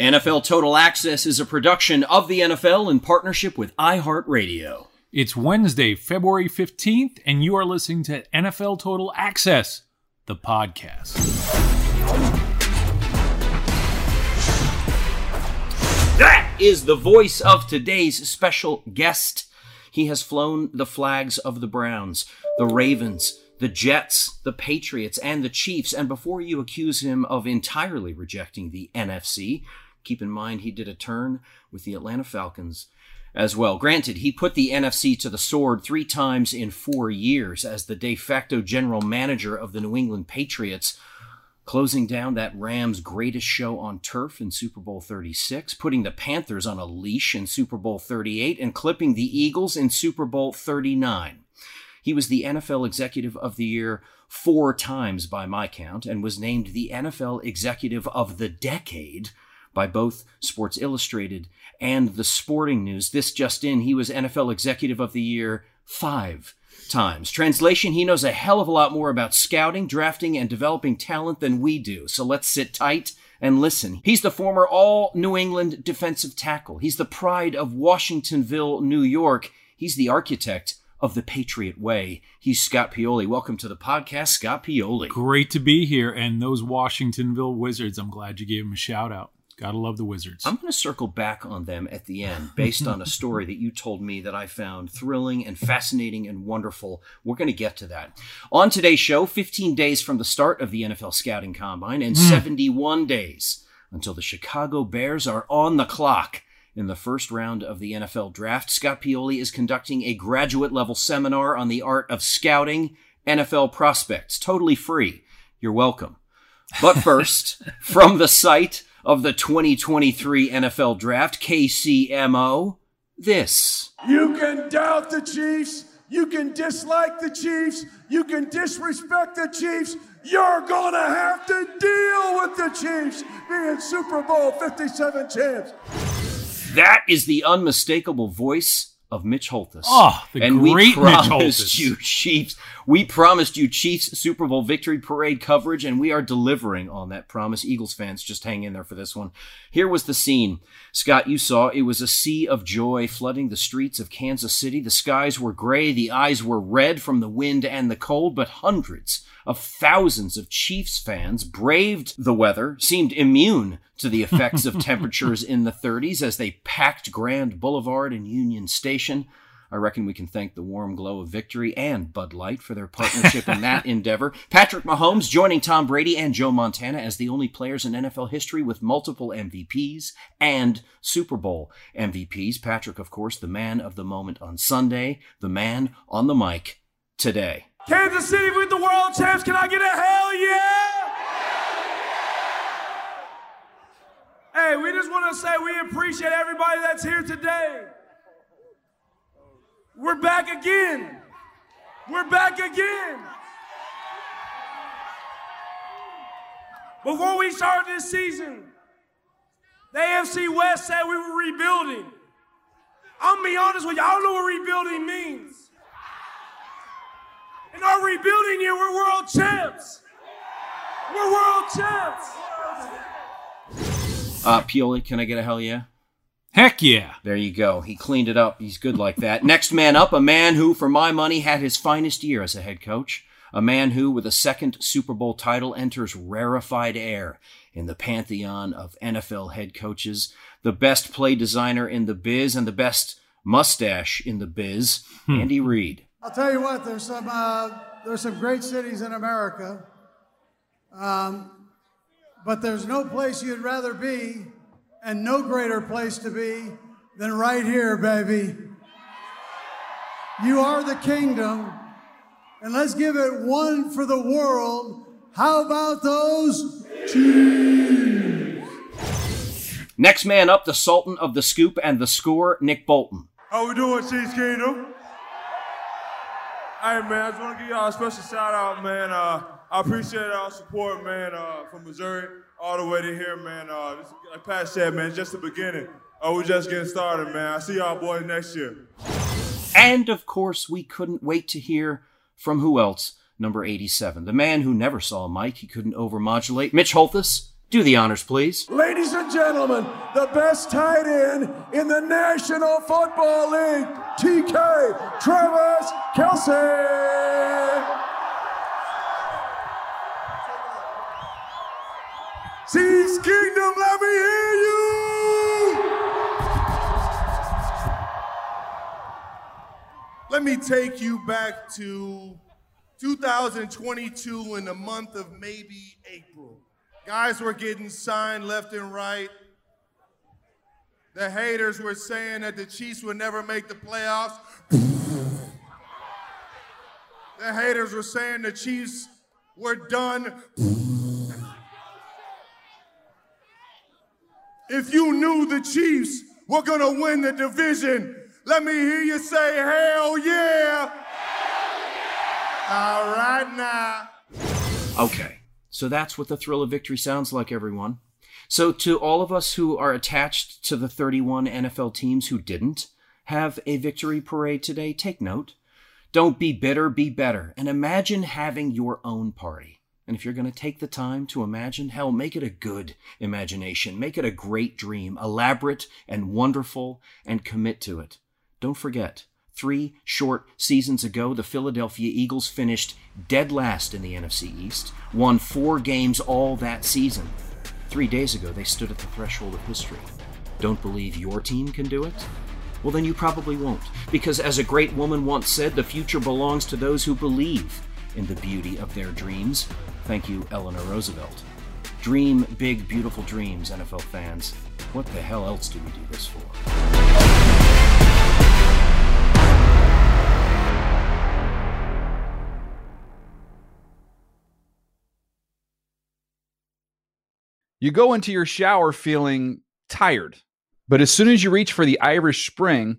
NFL Total Access is a production of the NFL in partnership with iHeartRadio. It's Wednesday, February 15th, and you are listening to NFL Total Access, the podcast. That is the voice of today's special guest. He has flown the flags of the Browns, the Ravens, the Jets, the Patriots, and the Chiefs. And before you accuse him of entirely rejecting the NFC, keep in mind he did a turn with the Atlanta Falcons as well. Granted, he put the NFC to the sword three times in four years as the de facto general manager of the New England Patriots, closing down that Rams' greatest show on turf in Super Bowl 36, putting the Panthers on a leash in Super Bowl 38, and clipping the Eagles in Super Bowl 39. He was the NFL Executive of the Year four times by my count and was named the NFL Executive of the Decade by both Sports Illustrated and The Sporting News. This just in, he was NFL Executive of the Year five times. Translation, he knows a hell of a lot more about scouting, drafting, and developing talent than we do. So let's sit tight and listen. He's the former All New England defensive tackle. He's the pride of Washingtonville, New York. He's the architect of the Patriot Way. He's Scott Pioli. Welcome to the podcast, Scott Pioli. Great to be here. And those Washingtonville Wizards, I'm glad you gave him a shout out. Gotta love the Wizards. I'm going to circle back on them at the end based on a story that you told me that I found thrilling and fascinating and wonderful. We're going to get to that. On today's show, 15 days from the start of the NFL Scouting Combine and hmm. 71 days until the Chicago Bears are on the clock in the first round of the NFL draft. Scott Pioli is conducting a graduate level seminar on the art of scouting NFL prospects, totally free. You're welcome. But first, from the site of the 2023 NFL Draft, KCMO, this. You can doubt the Chiefs. You can dislike the Chiefs. You can disrespect the Chiefs. You're going to have to deal with the Chiefs being Super Bowl 57 champs. That is the unmistakable voice of Mitch Holthus. Oh, ah, the and great we Mitch promised Holthus. you Chiefs. We promised you Chiefs Super Bowl victory parade coverage, and we are delivering on that promise. Eagles fans, just hang in there for this one. Here was the scene. Scott, you saw it was a sea of joy flooding the streets of Kansas City. The skies were gray, the eyes were red from the wind and the cold, but hundreds of thousands of Chiefs fans braved the weather, seemed immune to the effects of temperatures in the 30s as they packed Grand Boulevard and Union Station. I reckon we can thank the warm glow of victory and Bud Light for their partnership in that endeavor. Patrick Mahomes joining Tom Brady and Joe Montana as the only players in NFL history with multiple MVPs and Super Bowl MVPs. Patrick, of course, the man of the moment on Sunday, the man on the mic today. Kansas City with the world champs. Can I get a hell yeah? Hey, we just want to say we appreciate everybody that's here today. We're back again. We're back again. Before we start this season, The AFC West said we were rebuilding. I'm gonna be honest with you, I don't know what rebuilding means. In our rebuilding year, we're world champs. We're world champs. Uh, Pioli, can I get a hell yeah? Heck yeah. There you go. He cleaned it up. He's good like that. Next man up, a man who, for my money, had his finest year as a head coach. A man who, with a second Super Bowl title, enters rarefied air in the pantheon of NFL head coaches. The best play designer in the biz and the best mustache in the biz, Andy Reid. I'll tell you what. There's some uh, there's some great cities in America, um, but there's no place you'd rather be, and no greater place to be than right here, baby. You are the kingdom, and let's give it one for the world. How about those? Cheers. Next man up, the Sultan of the Scoop and the Score, Nick Bolton. How we doing, Chiefs Kingdom? Hey man, I just want to give y'all a special shout out, man. Uh, I appreciate all support, man, uh, from Missouri all the way to here, man. Uh, this, like Pat said, man, it's just the beginning. Uh, we're just getting started, man. I see y'all boys next year. And of course, we couldn't wait to hear from who else? Number 87, the man who never saw a mic he couldn't overmodulate. Mitch Holthus, do the honors, please. Ladies and gentlemen, the best tight end in the National Football League, TK Travis Kelce. Chiefs Kingdom, let me hear you. Let me take you back to 2022 in the month of maybe April. Guys were getting signed left and right. The haters were saying that the Chiefs would never make the playoffs. the haters were saying the Chiefs were done. If you knew the Chiefs were gonna win the division, let me hear you say, hell yeah. All right now. Okay, so that's what the thrill of victory sounds like, everyone. So, to all of us who are attached to the 31 NFL teams who didn't have a victory parade today, take note. Don't be bitter, be better. And imagine having your own party. And if you're going to take the time to imagine, hell, make it a good imagination. Make it a great dream, elaborate and wonderful, and commit to it. Don't forget, three short seasons ago, the Philadelphia Eagles finished dead last in the NFC East, won four games all that season. Three days ago, they stood at the threshold of history. Don't believe your team can do it? Well, then you probably won't. Because as a great woman once said, the future belongs to those who believe in the beauty of their dreams. Thank you, Eleanor Roosevelt. Dream big, beautiful dreams, NFL fans. What the hell else do we do this for? You go into your shower feeling tired, but as soon as you reach for the Irish Spring,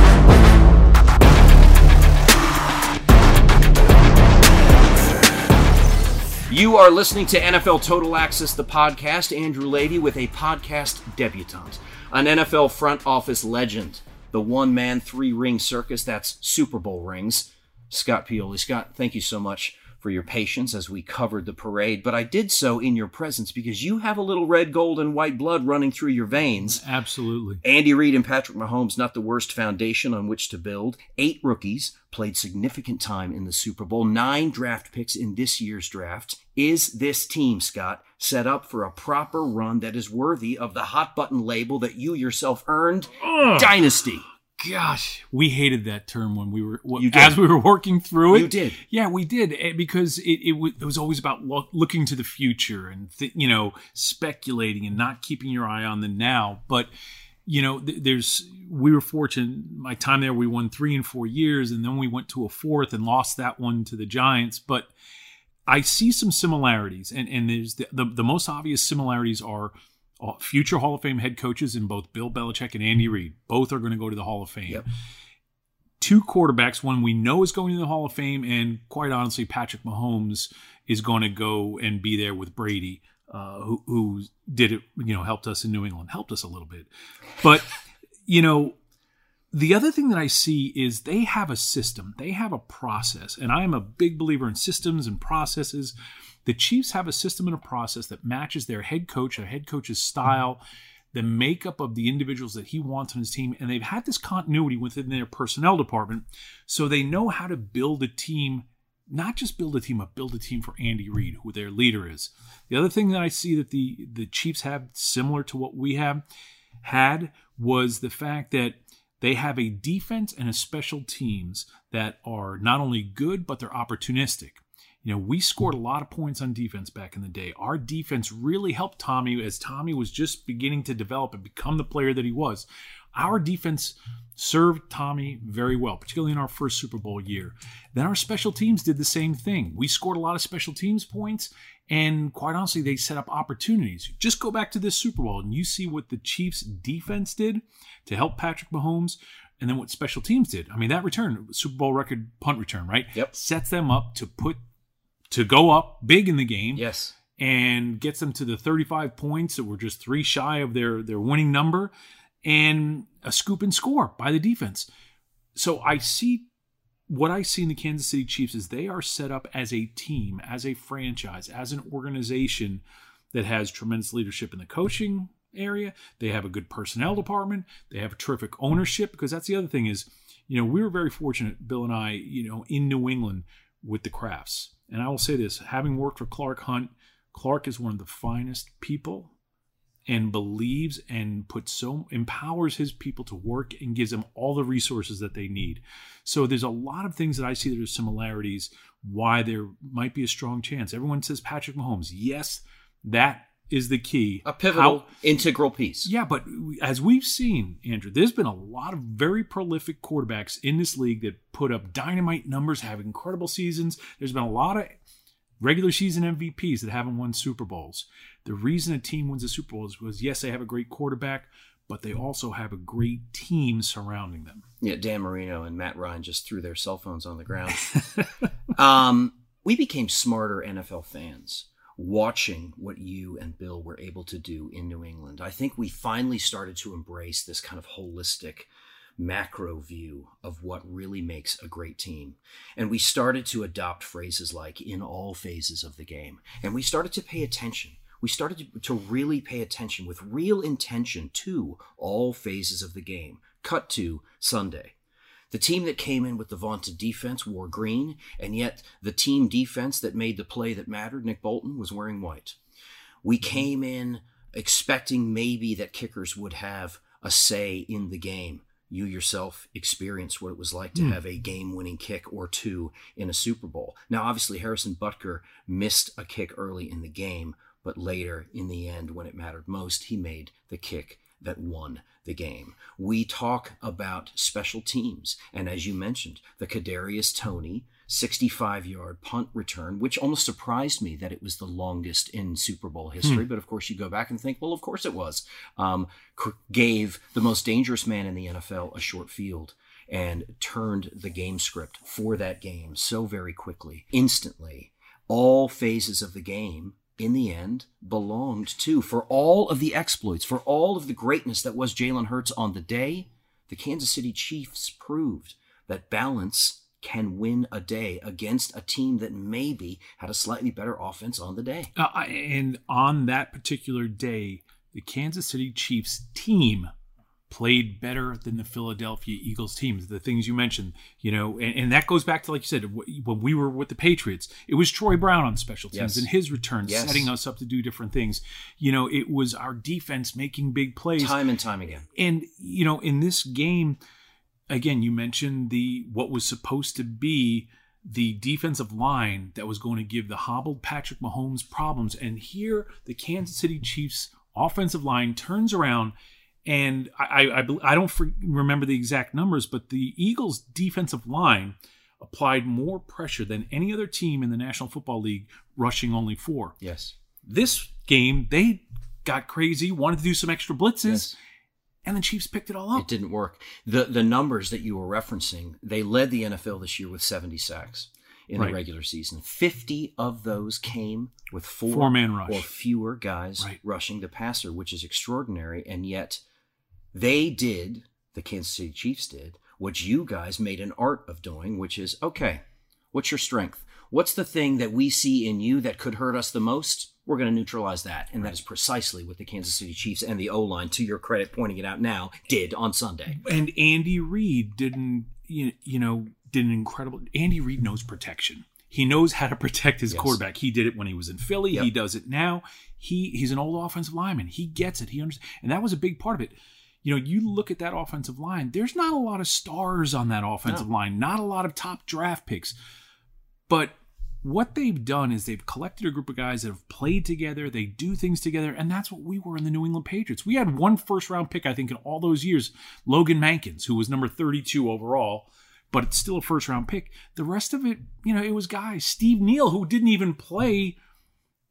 You are listening to NFL Total Access, the podcast. Andrew Lady with a podcast debutante, an NFL front office legend, the one man, three ring circus that's Super Bowl rings. Scott Pioli. Scott, thank you so much for your patience as we covered the parade, but I did so in your presence because you have a little red, gold, and white blood running through your veins. Absolutely. Andy Reid and Patrick Mahomes, not the worst foundation on which to build. Eight rookies played significant time in the Super Bowl, nine draft picks in this year's draft. Is this team, Scott, set up for a proper run that is worthy of the hot button label that you yourself earned? Ugh. Dynasty. Gosh, we hated that term when we were You did. as we were working through it. You did. yeah, we did eh, because it it, wa- it was always about lo- looking to the future and th- you know speculating and not keeping your eye on the now. But you know, th- there's we were fortunate. My time there, we won three and four years, and then we went to a fourth and lost that one to the Giants. But I see some similarities, and and there's the the, the most obvious similarities are future Hall of Fame head coaches in both Bill Belichick and Andy Reid. Both are going to go to the Hall of Fame. Yep. Two quarterbacks, one we know is going to the Hall of Fame, and quite honestly, Patrick Mahomes is going to go and be there with Brady, uh, who, who did it, you know, helped us in New England, helped us a little bit. But, you know, the other thing that I see is they have a system, they have a process, and I am a big believer in systems and processes. The Chiefs have a system and a process that matches their head coach, a head coach's style, the makeup of the individuals that he wants on his team, and they've had this continuity within their personnel department, so they know how to build a team. Not just build a team, but build a team for Andy Reid, who their leader is. The other thing that I see that the the Chiefs have similar to what we have had was the fact that they have a defense and a special teams that are not only good but they're opportunistic. You know, we scored a lot of points on defense back in the day. Our defense really helped Tommy as Tommy was just beginning to develop and become the player that he was. Our defense served Tommy very well, particularly in our first Super Bowl year. Then our special teams did the same thing. We scored a lot of special teams points, and quite honestly, they set up opportunities. Just go back to this Super Bowl and you see what the Chiefs' defense did to help Patrick Mahomes, and then what special teams did. I mean, that return, Super Bowl record punt return, right? Yep. Sets them up to put to go up big in the game Yes. and gets them to the 35 points that were just three shy of their their winning number and a scoop and score by the defense. So I see what I see in the Kansas City Chiefs is they are set up as a team, as a franchise, as an organization that has tremendous leadership in the coaching area. They have a good personnel department. They have a terrific ownership because that's the other thing is, you know, we were very fortunate, Bill and I, you know, in New England with the Krafts. And I will say this, having worked for Clark Hunt, Clark is one of the finest people and believes and puts so empowers his people to work and gives them all the resources that they need. So there's a lot of things that I see that are similarities why there might be a strong chance. Everyone says Patrick Mahomes. Yes, that is the key. A pivotal, How- integral piece. yeah, but as we've seen, Andrew, there's been a lot of very prolific quarterbacks in this league that put up dynamite numbers, have incredible seasons. There's been a lot of regular season MVPs that haven't won Super Bowls. The reason a team wins a Super Bowl is was yes, they have a great quarterback, but they also have a great team surrounding them. Yeah, Dan Marino and Matt Ryan just threw their cell phones on the ground. um, we became smarter NFL fans watching what you and Bill were able to do in New England. I think we finally started to embrace this kind of holistic macro view of what really makes a great team. And we started to adopt phrases like in all phases of the game. And we started to pay attention. We started to, really pay attention with real intention to all phases of the game. Cut to Sunday. The team that came in with the vaunted defense wore green, and yet the team defense that made the play that mattered, Nick Bolton, was wearing white. We came in expecting maybe that kickers would have a say in the game. You yourself experienced what it was like to Hmm. have a game winning kick or two in a Super Bowl. Now, obviously, Harrison Butker missed a kick early in the game, but later in the end, when it mattered most, he made the kick that won the game. We talk about special teams, and as you mentioned, the Kadarius Toney 65 yard punt return, which almost surprised me that it was the longest in Super Bowl history. Hmm. But of course, you go back and think, well, of course it was. Um, gave the most dangerous man in the NFL a short field and turned the game script for that game so very quickly, instantly. All phases of the game in the end belonged to for all of the exploits, for all of the greatness that was Jalen Hurts on the day, the Kansas City Chiefs proved that balance can win a day against a team that maybe had a slightly better offense on the day. Uh, and on that particular day, the Kansas City Chiefs team played better than the Philadelphia Eagles teams. The things you mentioned, you know, and, and that goes back to like you said, when we were with the Patriots, it was Troy Brown on special teams Yes. and his return Yes. setting us up to do different things. You know, it was our defense making big plays Time and time again. and you know in this game again you mentioned the what was supposed to be the defensive line that was going to give the hobbled Patrick Mahomes problems and here the Kansas City Chiefs offensive line turns around and I I, I, don't remember the exact numbers but the Eagles defensive line applied more pressure than any other team in the National Football League rushing only 4 Yes. this game they got crazy wanted to do some extra blitzes Yes. and the Chiefs picked it all up It didn't work. The the numbers that you were referencing, they led the NFL this year with 70 sacks in Right. the regular season. 50 of those came with four, Four-man rush. or fewer guys Right. rushing the passer, which is extraordinary. And yet they did, the Kansas City Chiefs did, what you guys made an art of doing, which is okay, what's your strength? What's the thing that we see in you that could hurt us the most? We're going to neutralize that. And that is precisely what the Kansas City Chiefs and the O line, to your credit, pointing it out now, did on Sunday. and Andy Reid didn't you, know did an incredible Andy Reid knows protection. He knows how to protect his Yes. quarterback. He did it when he was in Philly. Yep. He does it now. He he's an old offensive lineman. He gets it. He understands, and that was a big part of it. You know, you look at that offensive line. There's not a lot of stars on that offensive No. line. Not a lot of top draft picks, but what they've done is they've collected a group of guys that have played together, they do things together, and that's what we were in the New England Patriots. We had one first round pick, I think, in all those years, Logan Mankins, who was number 32 overall, but it's still a first round pick. The rest of it, you know, it was guys. Steve Neal, who didn't even play,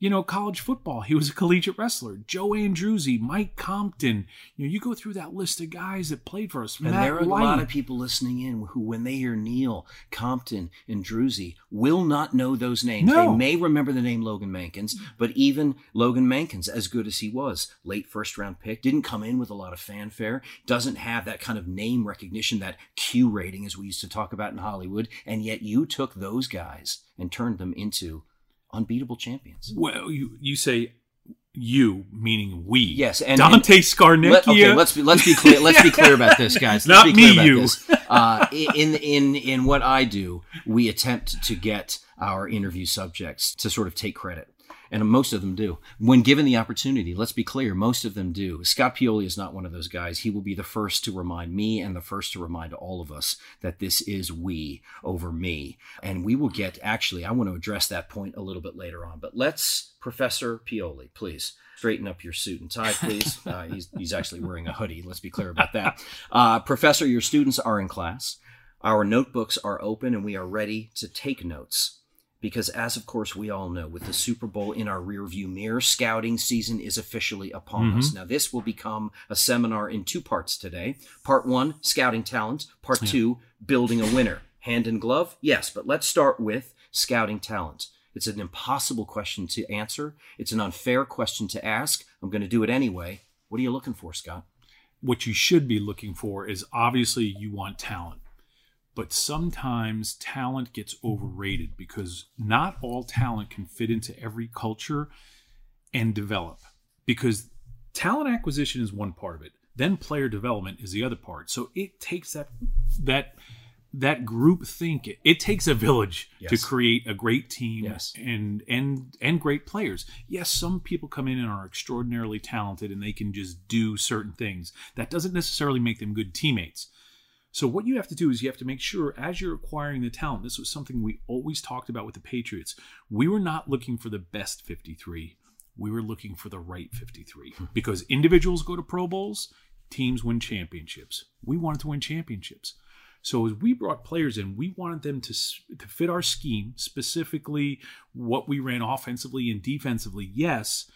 you know, college football. He was a collegiate wrestler. Joe Andruzzi, Mike Compton. You know, you go through that list of guys that played for us. And Matt there are a lot of people listening in who, when they hear Neal, Compton, and Druzy, will not know those names. No. They may remember the name Logan Mankins, but even Logan Mankins, as good as he was, late first round pick, didn't come in with a lot of fanfare, doesn't have that kind of name recognition, that Q rating, as we used to talk about in Hollywood. And yet you took those guys and turned them into unbeatable champions. Well, you you say you meaning we. Yes, and Dante and- Scarnecchia. Let, okay, let's be let's be clear. Let's be clear about this, guys. Let's Not be clear me, about you. this. Uh, in in in what I do, we attempt to get our interview subjects to sort of take credit. And most of them do. When given the opportunity, let's be clear, most of them do. Scott Pioli is not one of those guys. He will be the first to remind me and the first to remind all of us that this is we over me. And we will get, actually, I want to address that point a little bit later on. But let's, Professor Pioli, please straighten up your suit and tie, please. Uh, he's, he's actually wearing a hoodie. Let's be clear about that. Uh, professor, your students are in class. Our notebooks are open and we are ready to take notes because as of course we all know with the super bowl in our rearview mirror scouting season is officially upon Mhm. us now this will become a seminar in two parts today. Part one scouting talent. Part two building a winner. Hand in glove? Yes but let's start with scouting talent. It's an impossible question to answer. It's an unfair question to ask. I'm going to do it anyway. What are you looking for scott? What you should be looking for is obviously you want talent but sometimes talent gets overrated because not all talent can fit into every culture and develop because talent acquisition is one part of it then player development is the other part. So it takes that that that group think it, it takes a village to create a great team Yes. and and and great players. Yes some people come in and are extraordinarily talented and they can just do certain things. That doesn't necessarily make them good teammates so what you have to do is you have to make sure as you're acquiring the talent, this was something we always talked about with the Patriots. We were not looking for the best 53. We were looking for the right 53 hmm. because individuals go to Pro Bowls, teams win championships. We wanted to win championships. So as we brought players in, we wanted them to to fit our scheme, specifically what we ran offensively and defensively. Yes,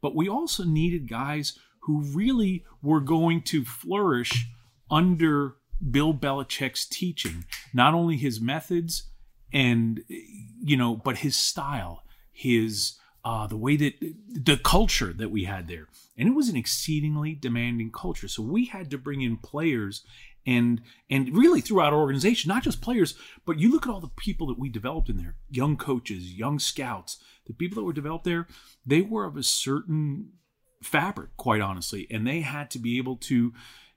but we also needed guys who really were going to flourish under Bill Belichick's teaching, not only his methods and you know, but his style, his uh, the way that the culture that we had there, and it was an exceedingly demanding culture. So we had to bring in players and and really throughout our organization, not just players, but you look at all the people that we developed in there, young coaches, young scouts, the people that were developed there, they were of a certain fabric, quite honestly, and they had to be able to,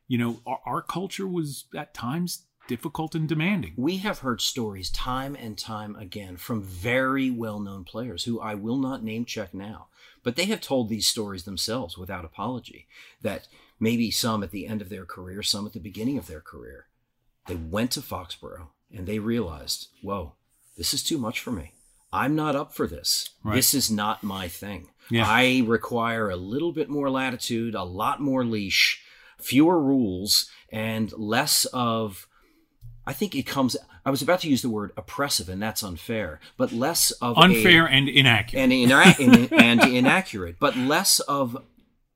you know, our, our culture was at times difficult and demanding. We have heard stories time and time again from very well known players who I will not name check now, but they have told these stories themselves without apology. That maybe some at the end of their career, some at the beginning of their career, they went to Foxborough and they realized, whoa, this is too much for me. I'm not up for this. Right. This is not my thing. Yeah. I require a little bit more latitude, a lot more leash, fewer rules, and less of I think it comes. I was about to use the word oppressive, and that's unfair, but less of a- Unfair and inaccurate. and, ina- and, and inaccurate, but less of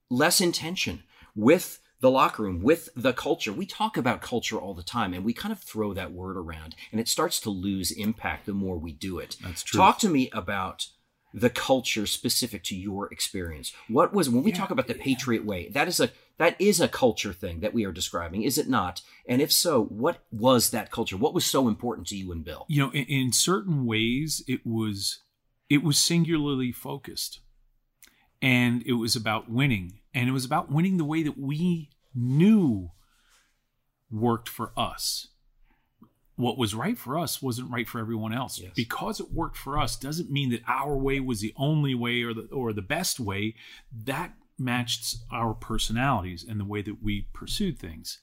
less intention with the locker room, with the culture. We talk about culture all the time, and we kind of throw that word around, and it starts to lose impact the more we do it. That's true. Talk to me about the culture specific to your experience. What was when we talk about the Patriot way? That is a that is a culture thing that we are describing, is it not? And if so, what was that culture? What was so important to you and Bill? you know in, in certain ways it was it was singularly focused and it was about winning and it was about winning the way that we knew worked for us what was right for us wasn't right for everyone else Yes. because it worked for us doesn't mean that our way was the only way or the or the best way that matched our personalities and the way that we pursued things.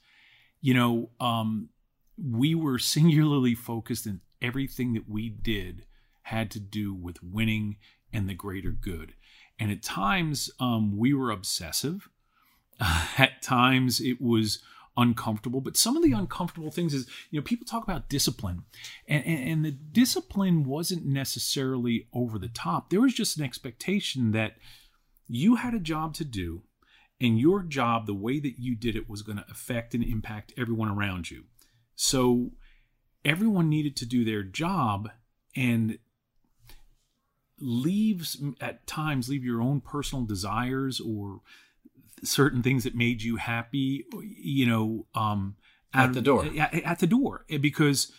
You know um we were singularly focused and everything that we did had to do with winning and the greater good. And at times um we were obsessive. At times it was uncomfortable. But some of the uncomfortable things is you know people talk about discipline. And, and, and the discipline wasn't necessarily over the top. There was just an expectation that you had a job to do and your job the way that you did it was going to affect and impact everyone around you so everyone needed to do their job and leaves at times leave your own personal desires or certain things that made you happy you know um At out the door. at, at the door eh, because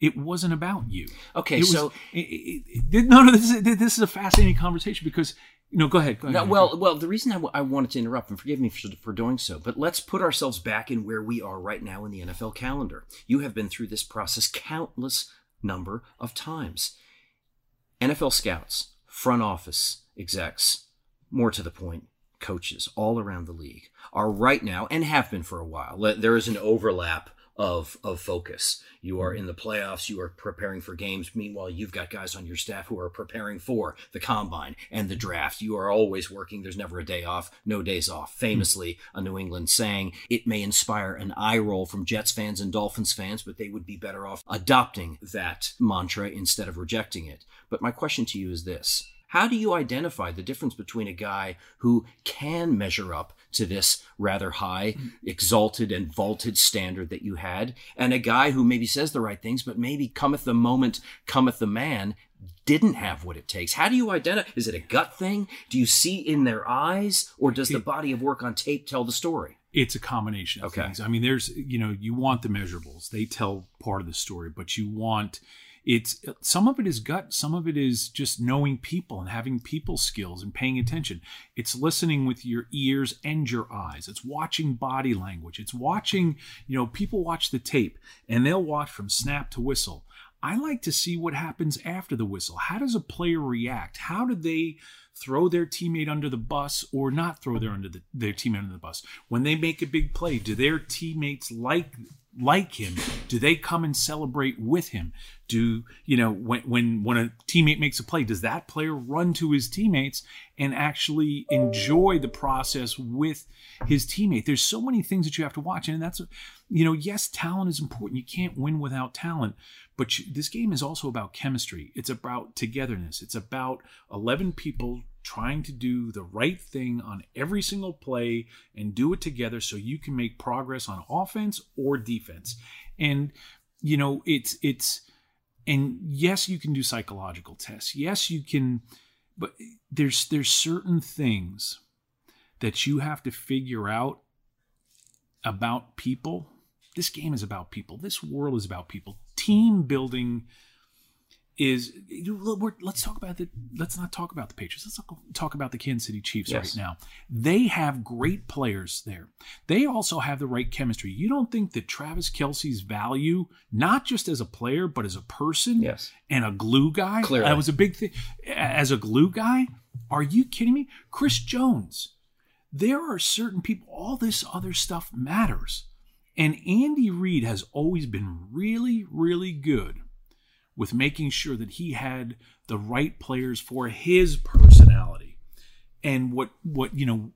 it wasn't about you Okay, It was- so- it- it- it- no no this is this is a fascinating conversation because know go ahead go ahead No, well, well, the reason I, w- I wanted to interrupt, and forgive me for, for doing so, but let's put ourselves back in where we are right now in the NFL calendar. You have been through this process countless number of times. NFL scouts front office execs, more to the point, coaches all around the league are right now and have been for a while. There is an overlap of of focus. You are mm-hmm. in the playoffs, you are preparing for games. Meanwhile, you've got guys on your staff who are preparing for the combine and the draft. You are always working. There's never a day off, no days off. Mm-hmm. Famously, a New England saying it may inspire an eye roll from Jets fans and Dolphins fans, but they would be better off adopting that mantra instead of rejecting it. But my question to you is this. How do you identify the difference between a guy who can measure up to this rather high, mm-hmm. exalted, and vaulted standard that you had, and a guy who maybe says the right things, but maybe cometh the moment, cometh the man, didn't have what it takes? How do you identify? Is it a gut thing? Do you see in their eyes, or does the body of work on tape tell the story? It's a combination of Okay. things. I mean, there's, you know, you want the measurables. They tell part of the story, but you want it's some of it is gut, some of it is just knowing people and having people skills and paying attention. It's listening with your ears and your eyes. It's watching body language. It's watching, you know, people watch the tape and they'll watch from snap to whistle. I like to see what happens after the whistle. How does a player react? How do they throw their teammate under the bus or not throw their under the, their teammate under the bus? When they make a big play, do their teammates like like him? Do they come and celebrate with him? Do you know when when when a teammate makes a play, does that player run to his teammates and actually enjoy the process with his teammate? There's so many things that you have to watch, and that's you know yes, talent is important. You can't win without talent, but you, this game is also about chemistry. It's about togetherness. It's about 11 people trying to do the right thing on every single play and do it together so you can make progress on offense or defense. And you know, it's it's and yes, you can do psychological tests. Yes, you can but there's there's certain things that you have to figure out about people. This game is about people. This world is about people. Team building is we're, let's talk about the let's not talk about the Patriots. Let's talk about the Kansas City Chiefs Yes. right now. They have great players there. They also have the right chemistry. You don't think that Travis Kelce's value, not just as a player but as a person, Yes. and a glue guy, Clearly. that was a big thing. As a glue guy, are you kidding me? Chris Jones. There are certain people. All this other stuff matters, and Andy Reid has always been really, really good with making sure that he had the right players for his personality and what what you know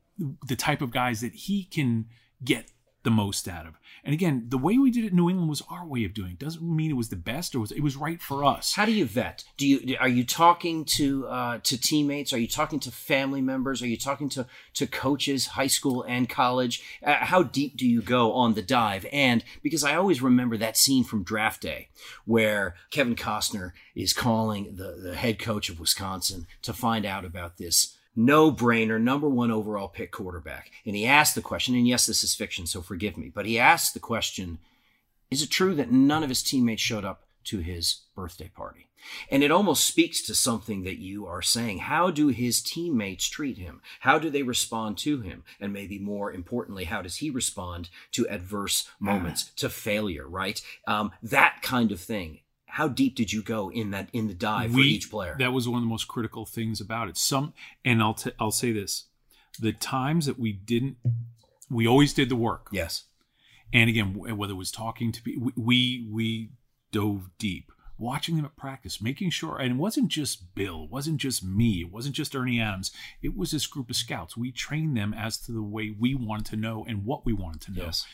the type of guys that he can get the most out of. And again, the way we did it in New England was our way of doing it. Doesn't mean it was the best or was it was right for us. How do you vet? Do you are you talking to uh, to teammates? Are you talking to family members? Are you talking to to coaches, high school and college? Uh, how deep do you go on the dive? And because I always remember that scene from Draft Day where Kevin Costner is calling the the head coach of Wisconsin to find out about this no brainer, number one overall pick quarterback. And he asked the question, and yes, this is fiction, so forgive me, but he asked the question Is it true that none of his teammates showed up to his birthday party? And it almost speaks to something that you are saying. How do his teammates treat him? How do they respond to him? And maybe more importantly, how does he respond to adverse moments, to failure, right? Um, that kind of thing. How deep did you go in that in the dive for each player? That was one of the most critical things about it. Some, and I'll t- I'll say this: the times that we didn't, we always did the work. yes. And again, whether it was talking to people, we we dove deep, watching them at practice, making sure. And it wasn't just Bill, it wasn't just me, it wasn't just Ernie Adams. It was this group of scouts. We trained them as to the way we wanted to know and what we wanted to know. Yes.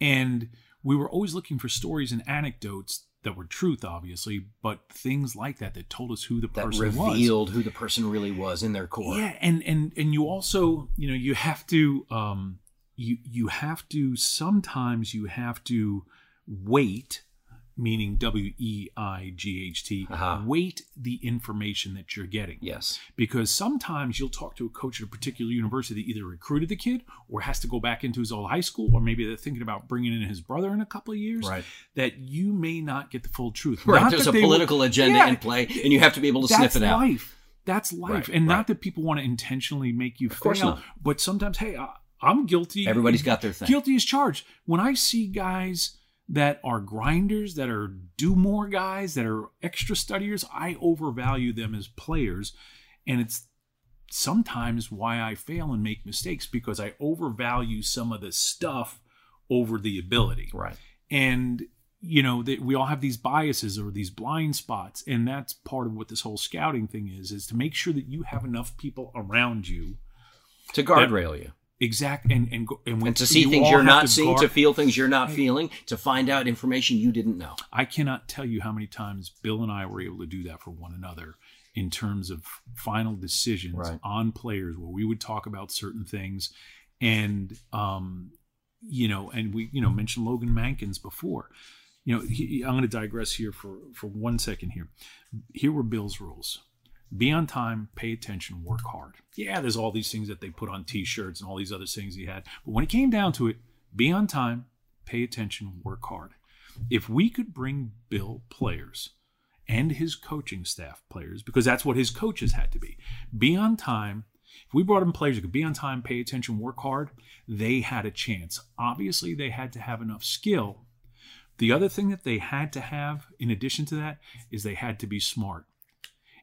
And we were always looking for stories and anecdotes that were truth, obviously, but things like that that told us who the That person was. revealed who the person really was in their core. Yeah, and and and you also, you know, you have to um you you have to sometimes you have to wait meaning W E I G H T Uh-huh. weight the information that you're getting. Yes. Because sometimes you'll talk to a coach at a particular university that either recruited the kid or has to go back into his old high school or maybe they're thinking about bringing in his brother in a couple of years Right. that you may not get the full truth. Right. Not There's a they will- political agenda Yeah, in play, and you have to be able to sniff it out. That's life. That's life, Right, and right. not that people want to intentionally make you Of fail, but sometimes, hey, I, I'm guilty. Everybody's got their thing. Guilty is charged. When I see guys that are grinders, that are do more guys, that are extra studiers, I overvalue them as players, And it's sometimes why I fail and make mistakes because I overvalue some of the stuff over the ability. Right. And you know that we all have these biases or these blind spots and that's part of what this whole scouting thing is is to make sure that you have enough people around you to guardrail you exact and and, and, and to see things you're not seeing guard- to feel things you're not feeling to find out information you didn't know. I cannot tell you how many times bill and i were able to do that for one another in terms of final decisions right. on players where we would talk about certain things. And um you know and we you know mentioned logan mankins before. You know, he, I'm going to digress here for for one second here. Here were Bill's rules: be on time, pay attention, work hard. Yeah, there's all these things that they put on T-shirts and all these other things he had, but when it came down to it, be on time, pay attention, work hard. If we could bring Bill players and his coaching staff players, because that's what his coaches had to be, be on time. If we brought in players who could be on time, pay attention, work hard, they had a chance. Obviously, they had to have enough skill the other thing that they had to have, in addition to that, is they had to be smart.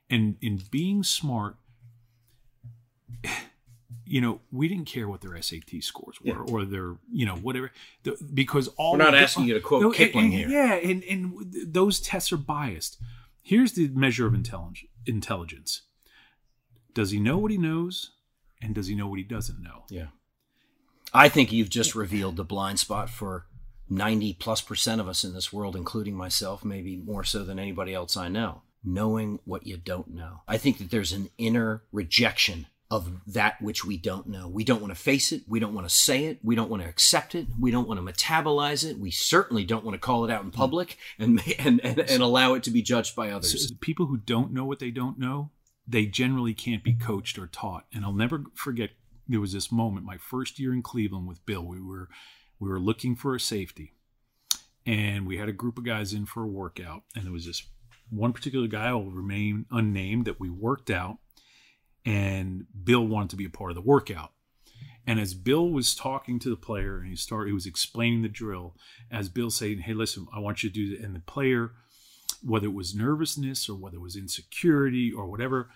And in being smart, you know, we didn't care what their SAT scores were yeah. or their, you know, whatever, the, because all we're not asking you to quote no, Kipling and, here. Yeah, and and those tests are biased. Here's the measure of intelligence intelligence: Does he know what he knows, and does he know what he doesn't know? Yeah, I think you've just revealed the blind spot for 90 plus percent of us in this world, including myself, maybe more so than anybody else I know, knowing what you don't know. I think that there's an inner rejection of that which we don't know. We don't want to face it. We don't want to say it. We don't want to accept it. We don't want to metabolize it. We certainly don't want to call it out in public and and, and, and allow it to be judged by others. So people who don't know what they don't know, they generally can't be coached or taught. And I'll never forget there was this moment my first year in Cleveland with Bill. We were we were looking for a safety and we had a group of guys in for a workout and there was this one particular guy will remain unnamed that we worked out and bill wanted to be a part of the workout and as bill was talking to the player and he started he was explaining the drill as bill saying hey listen i want you to do that and the player whether it was nervousness or whether it was insecurity or whatever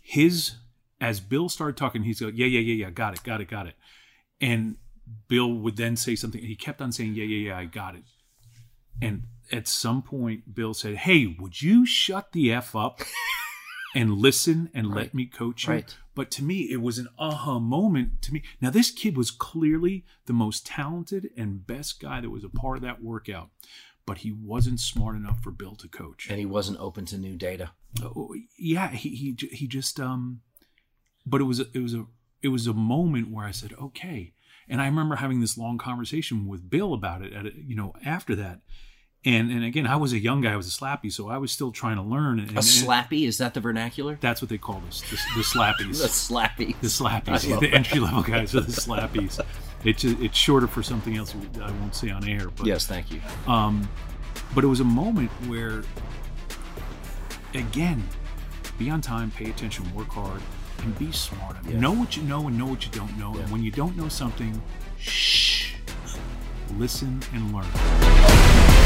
his as bill started talking he's like yeah yeah yeah yeah got it got it got it and Bill would then say something. He kept on saying, "Yeah, yeah, yeah, I got it." And at some point, Bill said, "Hey, would you shut the f up and listen and right. let me coach you?" Right. But to me, it was an aha moment. To me, now this kid was clearly the most talented and best guy that was a part of that workout, but he wasn't smart enough for Bill to coach, and he wasn't open to new data. Oh, yeah, he he he just um, but it was a, it was a it was a moment where I said, okay and I remember having this long conversation with Bill about it, at, you know, after that. And and again, I was a young guy, I was a slappy, so I was still trying to learn. And, a slappy is that the vernacular? That's what they call us, the, the slappies. the slappies. The slappies. The entry level guys are the slappies. It's it's shorter for something else I won't say on air. But, yes, thank you. Um, but it was a moment where, again, be on time, pay attention, work hard, and be smart. Know what you know and know what you don't know. Yeah. And when you don't know something, shh, listen and learn.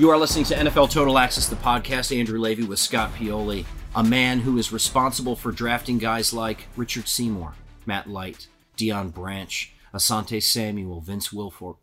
You are listening to NFL Total Access, the podcast. Andrew Levy with Scott Pioli, a man who is responsible for drafting guys like Richard Seymour, Matt Light, Deion Branch, Asante Samuel, Vince Wilfork,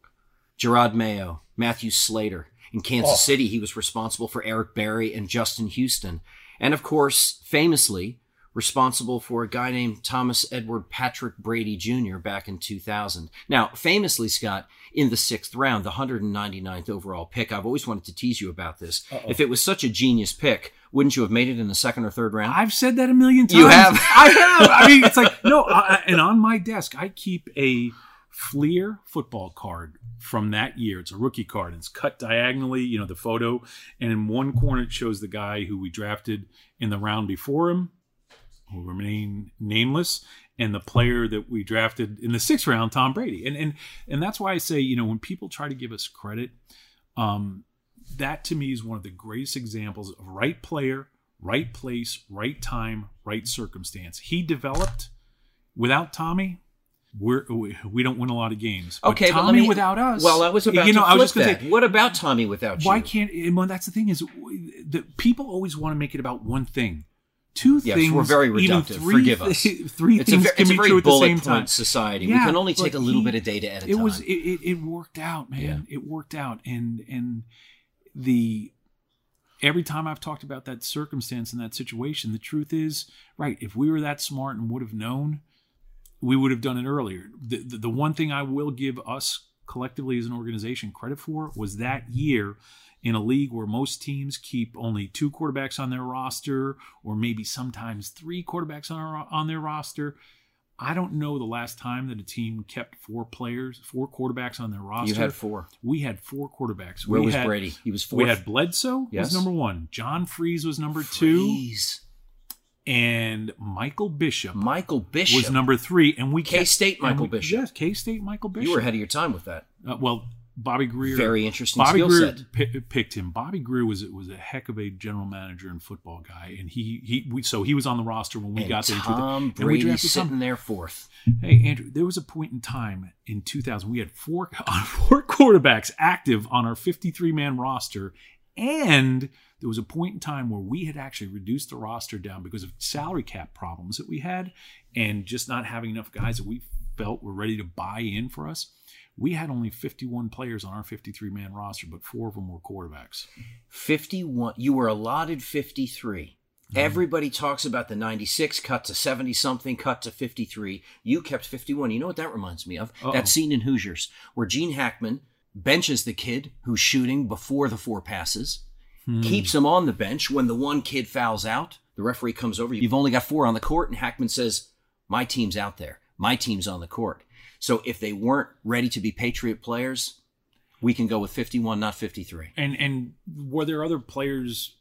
Jerod Mayo, Matthew Slater. In Kansas Oh. City, he was responsible for Eric Berry and Justin Houston. And of course, famously, responsible for a guy named Thomas Edward Patrick Brady Jr. back in 2000. Now, famously, Scott, in the sixth round, the 199th overall pick, I've always wanted to tease you about this. Uh-oh. If it was such a genius pick, wouldn't you have made it in the second or third round? I've said that a million times. You have? I have. I mean, it's like no. I, and on my desk, I keep a Fleer football card from that year. It's a rookie card. It's cut diagonally. You know the photo, and in one corner it shows the guy who we drafted in the round before him, will remain nameless, and the player that we drafted in the sixth round, Tom Brady. And and and that's why I say, you know, when people try to give us credit, um, that to me is one of the greatest examples of right player, right place, right time, right circumstance. He developed without Tommy. We're, we we don't win a lot of games. But okay, Tommy but me, without us. Well, I was about you know, to I was just gonna that. say, what about Tommy without you? why can't? Well, that's the thing is, the people always want to make it about one thing. Two Yes, things. we're very reductive. three Forgive us. Three It's a things can it's a be very true at the same time. society. We can only take a little bit of data at a it was time. it, it, it worked out, man. It worked out, and and the every time I've talked about that circumstance and that situation, the truth is, right? If we were that smart and would have known, we would have done it earlier. The, the, the one thing I will give us collectively as an organization credit for was that year in a league where most teams keep only two quarterbacks on their roster or maybe sometimes three quarterbacks on, on their roster. I don't know the last time that a team kept four players, four quarterbacks on their roster. You had four. We had four quarterbacks. Where we was had, Brady? He was We had Bledsoe Yes. was number one. John Friesz was number two. And Michael Bishop. Michael Bishop was number three. And we kept- K-State Michael we- Bishop. Yes, K State Michael Bishop. You were ahead of your time with that. Uh, well, Bobby Grier. Very interesting Bobby skill Grier set. pi- picked him. Bobby Grier was was a heck of a general manager and football guy, and he he we, so he was on the roster when we And got there. in 2000. Tom And we Brady sitting Tom- there fourth. Hey Andrew, there was a point in time in 2000 we had four four quarterbacks active on our 53 man roster, and there was a point in time where we had actually reduced the roster down because of salary cap problems that we had, and just not having enough guys that we felt were ready to buy in for us. We had only 51 players on our 53 man roster, but four of them were quarterbacks. 51. You were allotted 53. Mm-hmm. Everybody talks about the 96 cut to 70 something, cut to 53. You kept 51. You know what that reminds me of? Uh-oh. That scene in Hoosiers where Gene Hackman benches the kid who's shooting before the four passes, Hmm. keeps him on the bench. When the one kid fouls out, the referee comes over. You've only got four on the court, and Hackman says, My team's out there. My team's on the court. So if they weren't ready to be Patriot players, we can go with 51, not 53. And and were there other players?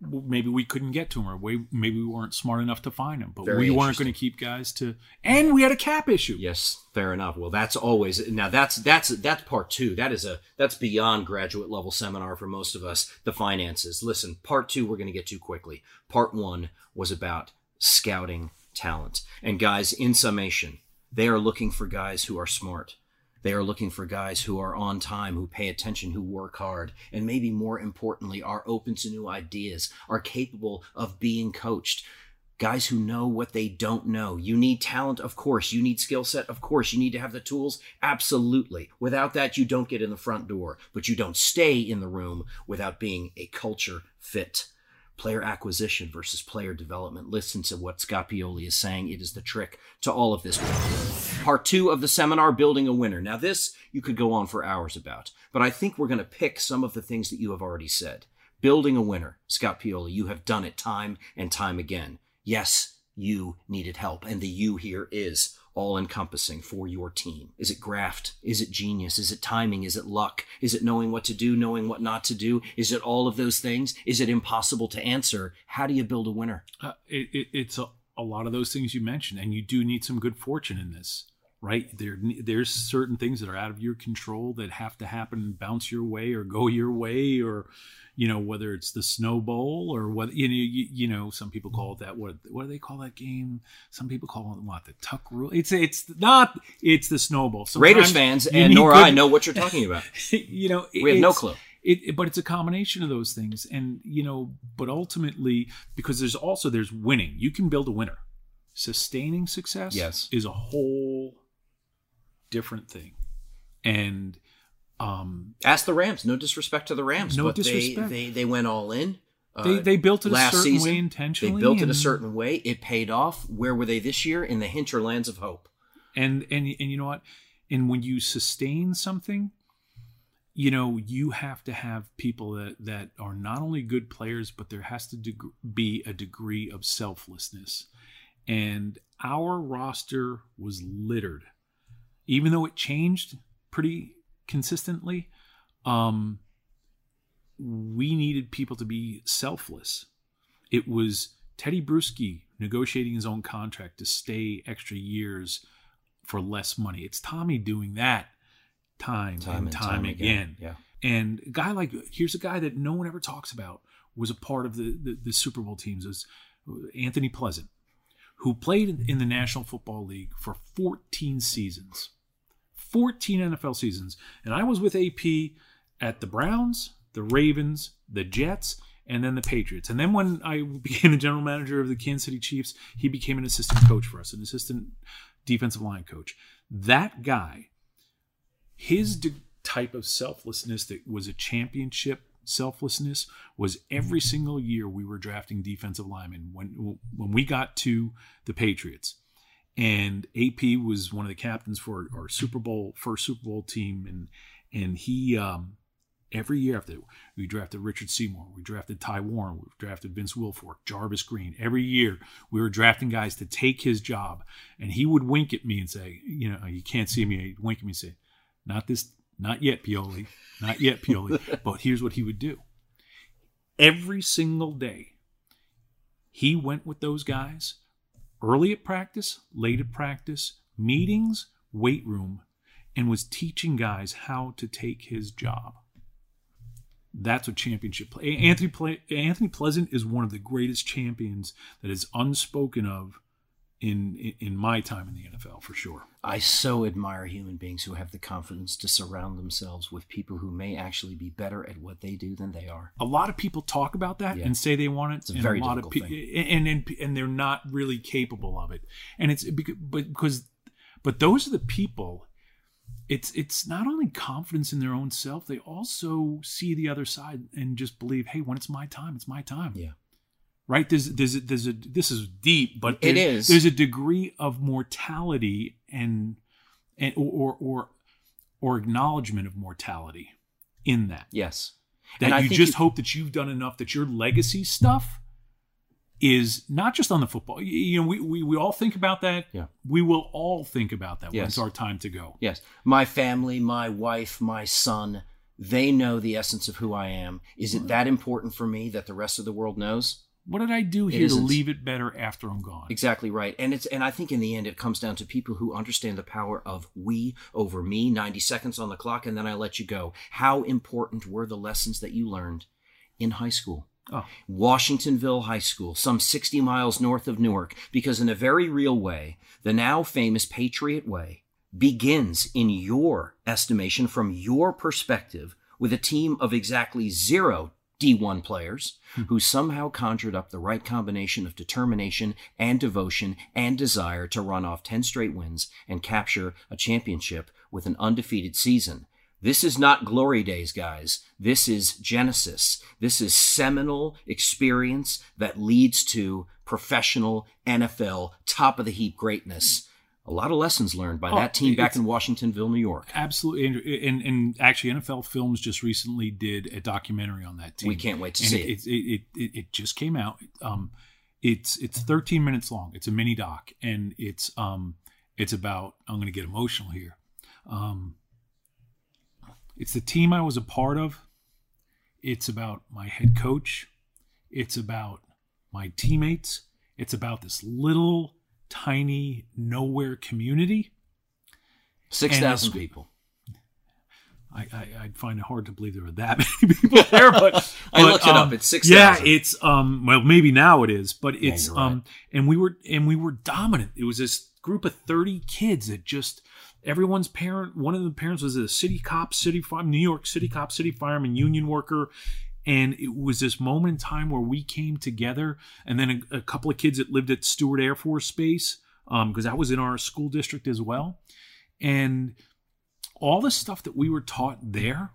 Maybe we couldn't get to him or we, maybe we weren't smart enough to find him But Very we weren't going to keep guys to. And we had a cap issue. Yes, fair enough. Well, that's always now. That's that's that's part two. That is a that's beyond graduate level seminar for most of us. The finances. Listen, part two we're going to get to quickly. Part one was about scouting talent. And guys, in summation, they are looking for guys who are smart. They are looking for guys who are on time, who pay attention, who work hard, and maybe more importantly, are open to new ideas, are capable of being coached. Guys who know what they don't know. You need talent, of course. You need skill set, of course. You need to have the tools, absolutely. Without that, you don't get in the front door, but you don't stay in the room without being a culture fit player acquisition versus player development. Listen to what Scott Pioli is saying. It is the trick to all of this. Part two of the seminar, Building a Winner. Now, this you could go on for hours about, but I think we're going to pick some of the things that you have already said. Building a winner, Scott Pioli, you have done it time and time again. Yes, you needed help, and the you here is all encompassing for your team? Is it graft? Is it genius? Is it timing? Is it luck? Is it knowing what to do, knowing what not to do? Is it all of those things? Is it impossible to answer? How do you build a winner? Uh, it, it, it's a, a lot of those things you mentioned, and you do need some good fortune in this, right? There, there's certain things that are out of your control that have to happen and bounce your way or go your way, or you know whether it's the snowball or what you know you, you, know some people call it that what what do they call that game? Some people call it what the tuck rule it's it's not it's the snowball. Raiders fans and nor good, i know what you're talking about. You know we have no clue. it, but it's a combination of those things. And you know but ultimately because there's also there's winning. You can build a winner. Sustaining success yes. is a whole different thing and um, Ask the Rams. No disrespect to the Rams, no but disrespect. They, they they went all in. Uh, they they built it a certain season. way intentionally. They built it a certain way. It paid off. Where were they this year? In the hinterlands of hope. And and and you know what? And when you sustain something, you know you have to have people that that are not only good players, but there has to deg- be a degree of selflessness. And our roster was littered, even though it changed pretty consistently, um, we needed people to be selfless. It was Tedy Bruschi negotiating his own contract to stay extra years for less money. It's Tommy doing that time, time and time, time again. again. Yeah. And a guy like here's a guy that no one ever talks about was a part of the the, the Super Bowl teams was Anthony Pleasant, who played in the National Football League for 14 seasons. 14 NFL seasons. And I was with AP at the Browns, the Ravens, the Jets, and then the Patriots. And then when I became the general manager of the Kansas City Chiefs, he became an assistant coach for us, an assistant defensive line coach. That guy, his type of selflessness that was a championship selflessness was every single year we were drafting defensive linemen. When when we got to the Patriots, and AP was one of the captains for our Super Bowl first Super Bowl team, and and he um, every year after we drafted Richard Seymour, we drafted Ty Warren, we drafted Vince Wilfork, Jarvis Green. Every year we were drafting guys to take his job, and he would wink at me and say, you know, you can't see me. He'd wink at me and say, not this, not yet, Pioli, not yet, Pioli. but here's what he would do. Every single day, he went with those guys early at practice, late at practice, meetings, weight room, and was teaching guys how to take his job. That's what championship play. Anthony Anthony Pleasant is one of the greatest champions that is unspoken of in in my time in the NFL for sure. I so admire human beings who have the confidence to surround themselves with people who may actually be better at what they do than they are. A lot of people talk about that yeah. and say they want it. It's a very a lot difficult of pe- and, and and they're not really capable of it. And it's because but because but those are the people it's it's not only confidence in their own self, they also see the other side and just believe, hey, when it's my time, it's my time. Yeah right? There's there's a, there's a this is deep, but it is. There's a degree of mortality and and or or or acknowledgement of mortality in that. Yes, that and you just you, hope that you've done enough that your legacy stuff is not just on the football. You know, we, we, we all think about that. Yeah. We will all think about that yes. when it's our time to go. Yes. My family, my wife, my son, they know the essence of who I am. Is it that important for me that the rest of the world knows? What did I do here to leave it better after I'm gone? Exactly right. And it's and I think in the end it comes down to people who understand the power of we over me, 90 seconds on the clock and then I let you go. How important were the lessons that you learned in high school? Oh. Washingtonville High School, some 60 miles north of Newark, because in a very real way, the now famous Patriot Way begins in your estimation from your perspective with a team of exactly zero D1 players hmm. who somehow conjured up the right combination of determination and devotion and desire to run off 10 straight wins and capture a championship with an undefeated season. This is not glory days, guys. This is Genesis. This is seminal experience that leads to professional NFL top of the heap greatness. A lot of lessons learned by Oh, that team back in Washingtonville, New York. Absolutely, and, and, and actually, NFL Films just recently did a documentary on that team. We can't wait to And see it. It, it, it. it just came out. Um, it's it's 13 minutes long. It's a mini doc, and it's um it's about. I'm going to get emotional here. Um, it's the team I was a part of. It's about my head coach. It's about my teammates. It's about this little tiny nowhere community. Six And thousand people. I, I I'd find it hard to believe there were that many people there, but, I but, looked it um, up. It's 6,000. Yeah, it's um well maybe now it is, but it's you're right. um and we were and we were dominant. It was this group of thirty kids that just everyone's parent. One of the parents was a city cop, city farm, New York City cop, city fireman, union worker. And it was this moment in time where we came together, and then a, a couple of kids that lived at Stewart Air Force Base, um, because that was in our school district as well. And all the stuff that we were taught there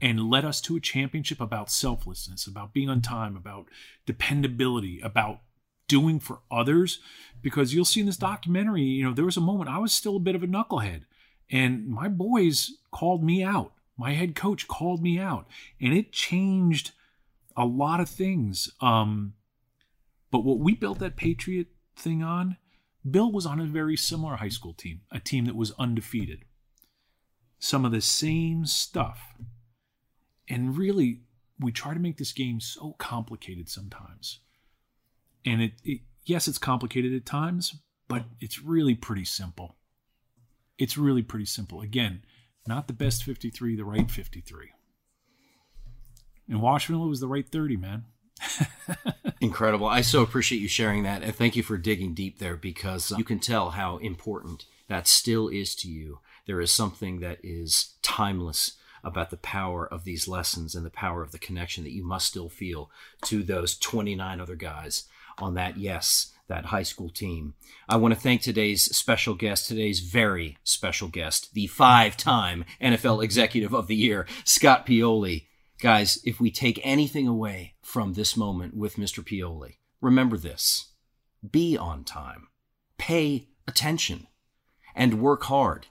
and led us to a championship about selflessness, about being on time, about dependability, about doing for others. Because you'll see in this documentary, you know, there was a moment I was still a bit of a knucklehead, and my boys called me out. My head coach called me out, and it changed a lot of things. Um, but what we built that Patriot thing on, Bill was on a very similar high school team, a team that was undefeated. Some of the same stuff. And really, we try to make this game so complicated sometimes. And it, it yes, it's complicated at times, but it's really pretty simple. It's really pretty simple. Again, not the best 53, the right 53. In Washington, it was the right 30, man. Incredible. I so appreciate you sharing that. And thank you for digging deep there because uh, you can tell how important that still is to you. There is something that is timeless about the power of these lessons and the power of the connection that you must still feel to those 29 other guys on that, yes, that high school team. I want to thank today's special guest, today's very special guest, the five time NFL Executive of the Year, Scott Pioli. Guys, if we take anything away from this moment with Mr. Pioli, remember this be on time, pay attention, and work hard.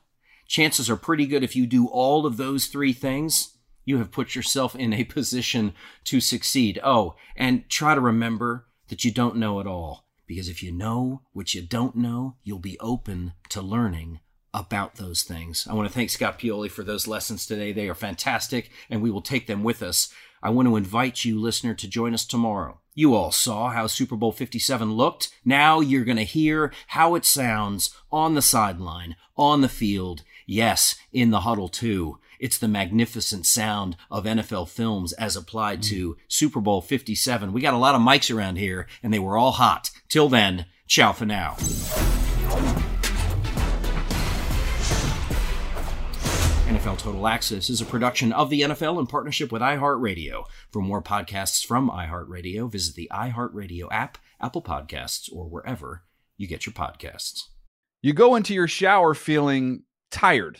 Chances are pretty good if you do all of those three things, you have put yourself in a position to succeed. Oh, and try to remember that you don't know at all. Because if you know what you don't know, you'll be open to learning about those things. I want to thank Scott Pioli for those lessons today. They are fantastic, and we will take them with us. I want to invite you, listener, to join us tomorrow. You all saw how Super Bowl 57 looked. Now you're going to hear how it sounds on the sideline, on the field, yes, in the huddle too. It's the magnificent sound of NFL films as applied to mm. Super Bowl 57. We got a lot of mics around here, and they were all hot. Till then, ciao for now. NFL Total Access is a production of the NFL in partnership with iHeartRadio. For more podcasts from iHeartRadio, visit the iHeartRadio app, Apple Podcasts, or wherever you get your podcasts. You go into your shower feeling tired,